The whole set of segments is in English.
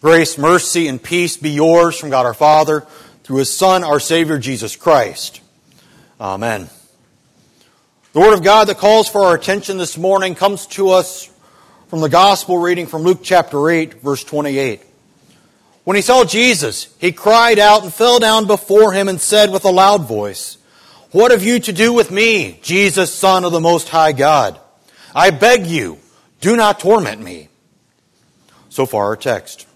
Grace, mercy, and peace be yours from God our Father, through His Son, our Savior, Jesus Christ. Amen. The Word of God that calls for our attention this morning comes to us from the Gospel reading from Luke chapter 8, verse 28. When he saw Jesus, he cried out and fell down before him and said with a loud voice, What have you to do with me, Jesus, Son of the Most High God? I beg you, do not torment me. So far, our text.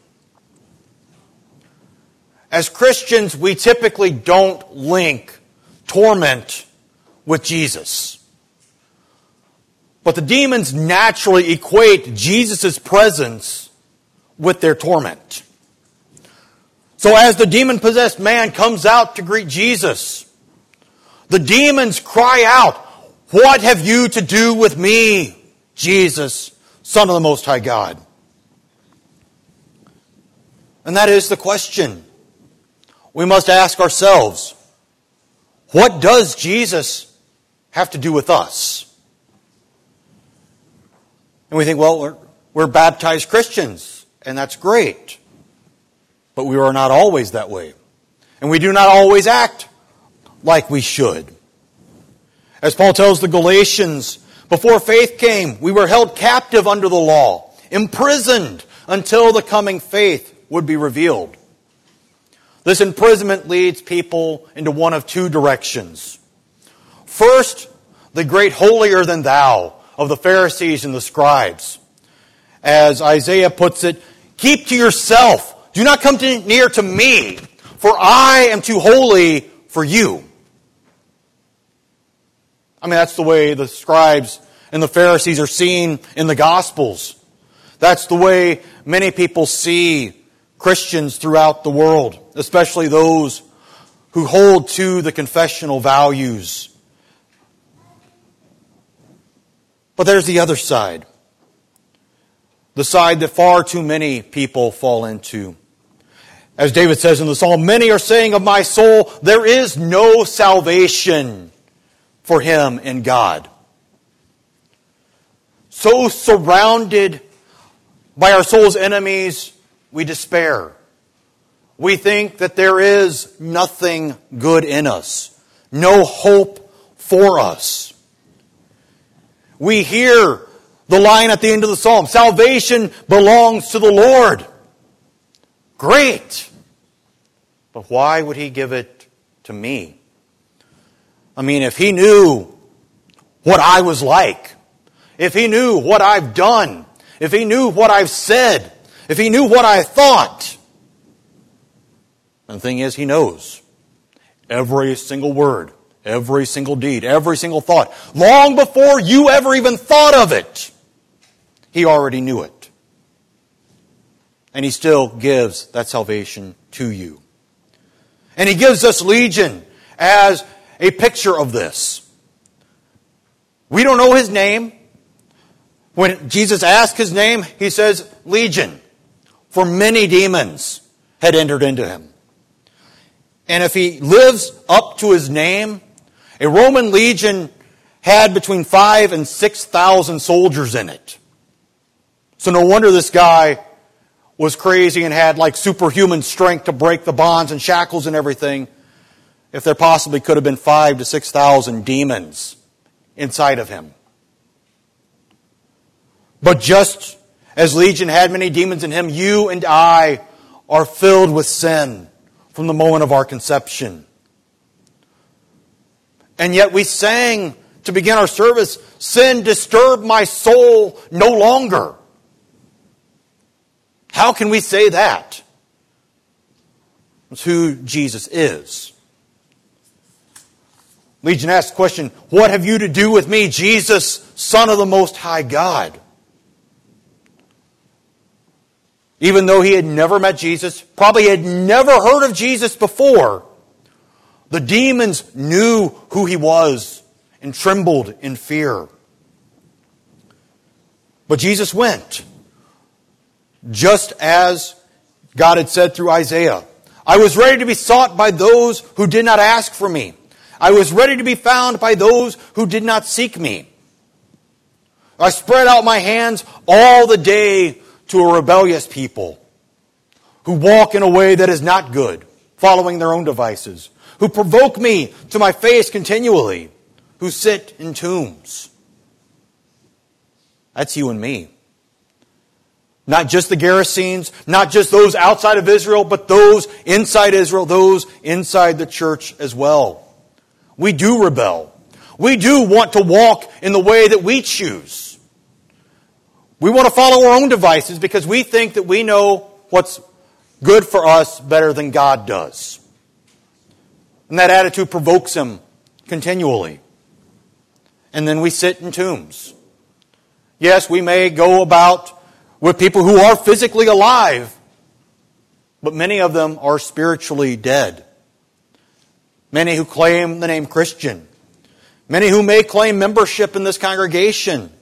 As Christians, we typically don't link torment with Jesus. But the demons naturally equate Jesus' presence with their torment. So as the demon possessed man comes out to greet Jesus, the demons cry out, What have you to do with me, Jesus, Son of the Most High God? And that is the question we must ask ourselves what does Jesus have to do with us? And we think, well, we're, we're baptized Christians, and that's great. But we are not always that way. And we do not always act like we should. As Paul tells the Galatians, before faith came, we were held captive under the law, imprisoned until the coming faith would be revealed. This imprisonment leads people into one of two directions. First, the great holier than thou of the Pharisees and the scribes. As Isaiah puts it, keep to yourself. Do not come near to me, for I am too holy for you. I mean, that's the way the scribes and the Pharisees are seen in the Gospels. That's the way many people see Christians throughout the world, especially those who hold to the confessional values. But there's the other side. The side that far too many people fall into. As David says in the psalm, many are saying of my soul, there is no salvation for him in God. So surrounded by our soul's enemies, we despair. We think that there is nothing good in us, no hope for us. We hear the line at the end of the psalm salvation belongs to the Lord. Great. But why would he give it to me? I mean, if he knew what I was like, if he knew what I've done, if he knew what I've said, if he knew what I thought. And the thing is, he knows every single word, every single deed, every single thought. Long before you ever even thought of it, he already knew it. And he still gives that salvation to you. And he gives us Legion as a picture of this. We don't know his name. When Jesus asks his name, he says Legion for many demons had entered into him. And if he lives up to his name, a Roman legion had between five and six thousand soldiers in it. So no wonder this guy was crazy and had like superhuman strength to break the bonds and shackles and everything. If there possibly could have been five to six thousand demons inside of him. But just as Legion had many demons in him, you and I are filled with sin from the moment of our conception. And yet we sang to begin our service, Sin disturb my soul no longer. How can we say that? It's who Jesus is. Legion asked the question, What have you to do with me, Jesus, Son of the Most High God? Even though he had never met Jesus, probably had never heard of Jesus before, the demons knew who he was and trembled in fear. But Jesus went, just as God had said through Isaiah. I was ready to be sought by those who did not ask for me. I was ready to be found by those who did not seek me. I spread out my hands all the day to a rebellious people. who walk in a way that is not good, following their own devices, who provoke me to my face continually, who sit in tombs. That's you and me. Not just the Gerasenes, not just those outside of Israel, but those inside Israel, those inside the church as well. We do rebel. We do want to walk in the way that we choose. We want to follow our own devices because we think that we know what's good for us better than God does. And that attitude provokes him continually. And then we sit in tombs. Yes, we may go about with people who are physically alive, but many of them are spiritually dead. Many who claim the name Christian. Many who may claim membership in this congregation,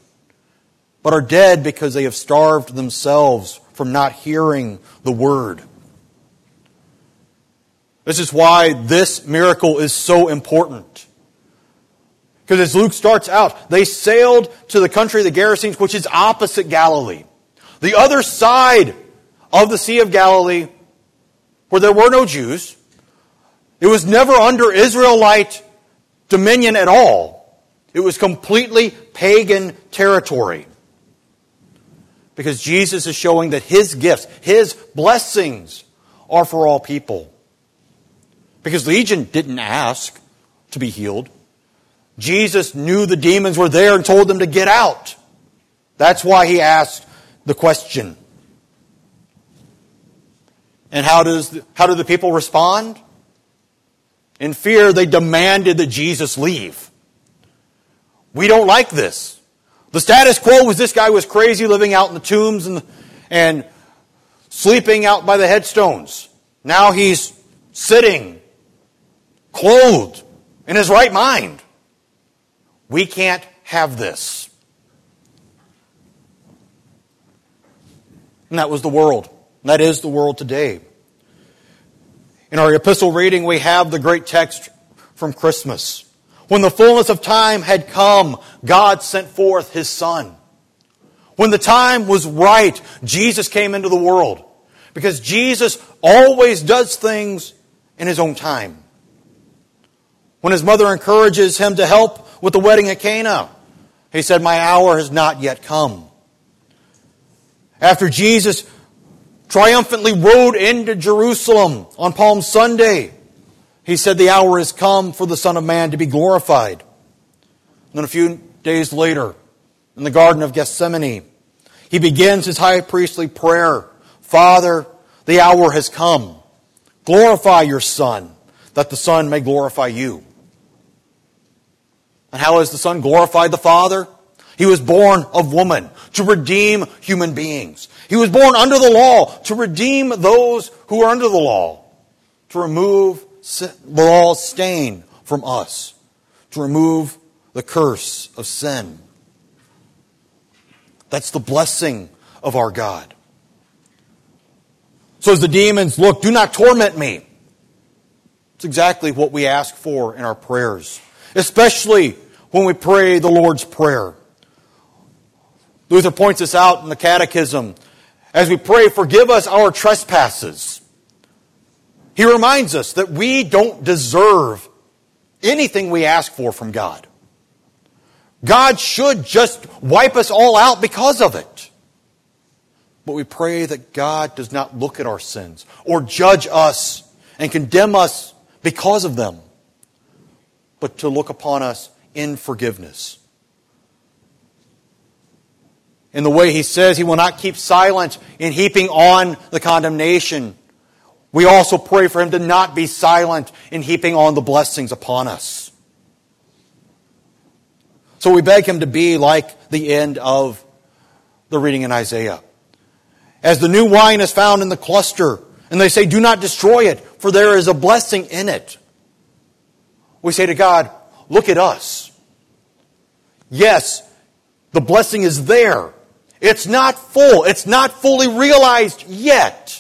but are dead because they have starved themselves from not hearing the word. This is why this miracle is so important. Because as Luke starts out, they sailed to the country of the Gerasenes, which is opposite Galilee. The other side of the Sea of Galilee, where there were no Jews, it was never under Israelite dominion at all. It was completely pagan territory. Because Jesus is showing that his gifts, his blessings, are for all people. Because Legion didn't ask to be healed. Jesus knew the demons were there and told them to get out. That's why he asked the question. And how, does, how do the people respond? In fear, they demanded that Jesus leave. We don't like this. The status quo was this guy was crazy living out in the tombs and, and sleeping out by the headstones. Now he's sitting, clothed, in his right mind. We can't have this. And that was the world. And that is the world today. In our epistle reading, we have the great text from Christmas. When the fullness of time had come, God sent forth His Son. When the time was right, Jesus came into the world. Because Jesus always does things in His own time. When His mother encourages Him to help with the wedding at Cana, He said, My hour has not yet come. After Jesus triumphantly rode into Jerusalem on Palm Sunday, he said, The hour has come for the Son of Man to be glorified. And then a few days later, in the Garden of Gethsemane, he begins his high priestly prayer Father, the hour has come. Glorify your Son, that the Son may glorify you. And how has the Son glorified the Father? He was born of woman to redeem human beings. He was born under the law to redeem those who are under the law, to remove the all stain from us, to remove the curse of sin. That's the blessing of our God. So as the demons look, do not torment me. It's exactly what we ask for in our prayers, especially when we pray the Lord's Prayer. Luther points this out in the Catechism. As we pray, forgive us our trespasses. He reminds us that we don't deserve anything we ask for from God. God should just wipe us all out because of it. But we pray that God does not look at our sins or judge us and condemn us because of them, but to look upon us in forgiveness in the way he says he will not keep silent in heaping on the condemnation. We also pray for him to not be silent in heaping on the blessings upon us. So we beg him to be like the end of the reading in Isaiah. As the new wine is found in the cluster, and they say, Do not destroy it, for there is a blessing in it. We say to God, Look at us. Yes, the blessing is there. It's not full. It's not fully realized yet.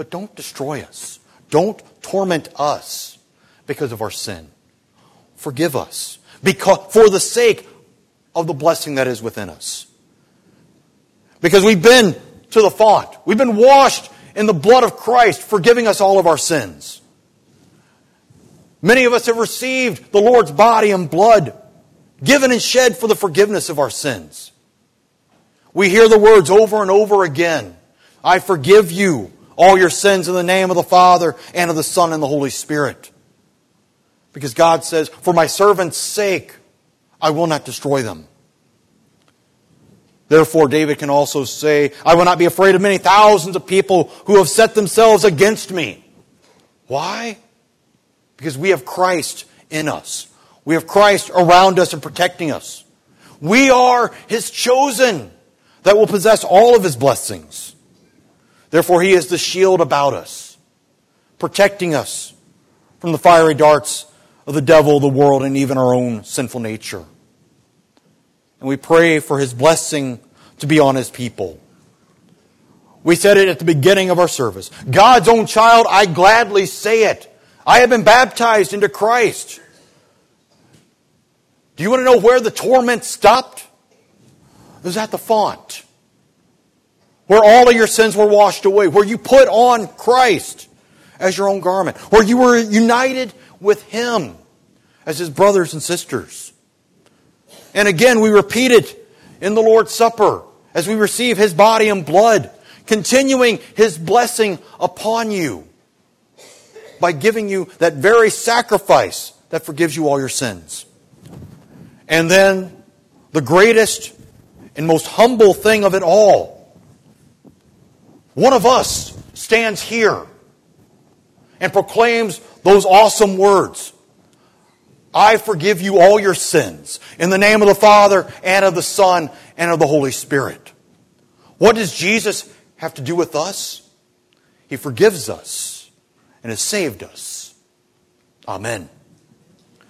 But don't destroy us. Don't torment us because of our sin. Forgive us because, for the sake of the blessing that is within us. Because we've been to the font. We've been washed in the blood of Christ, forgiving us all of our sins. Many of us have received the Lord's body and blood, given and shed for the forgiveness of our sins. We hear the words over and over again I forgive you all your sins in the name of the Father and of the Son and the Holy Spirit. Because God says, For my servant's sake, I will not destroy them. Therefore, David can also say, I will not be afraid of many thousands of people who have set themselves against me. Why? Because we have Christ in us. We have Christ around us and protecting us. We are His chosen that will possess all of His blessings. Therefore, He is the shield about us, protecting us from the fiery darts of the devil, the world, and even our own sinful nature. And we pray for His blessing to be on His people. We said it at the beginning of our service. God's own child, I gladly say it. I have been baptized into Christ. Do you want to know where the torment stopped? It was at the font. Where all of your sins were washed away. Where you put on Christ as your own garment. Where you were united with Him as His brothers and sisters. And again, we repeat it in the Lord's Supper as we receive His body and blood, continuing His blessing upon you by giving you that very sacrifice that forgives you all your sins. And then the greatest and most humble thing of it all. One of us stands here and proclaims those awesome words. I forgive you all your sins in the name of the Father and of the Son and of the Holy Spirit. What does Jesus have to do with us? He forgives us and has saved us. Amen.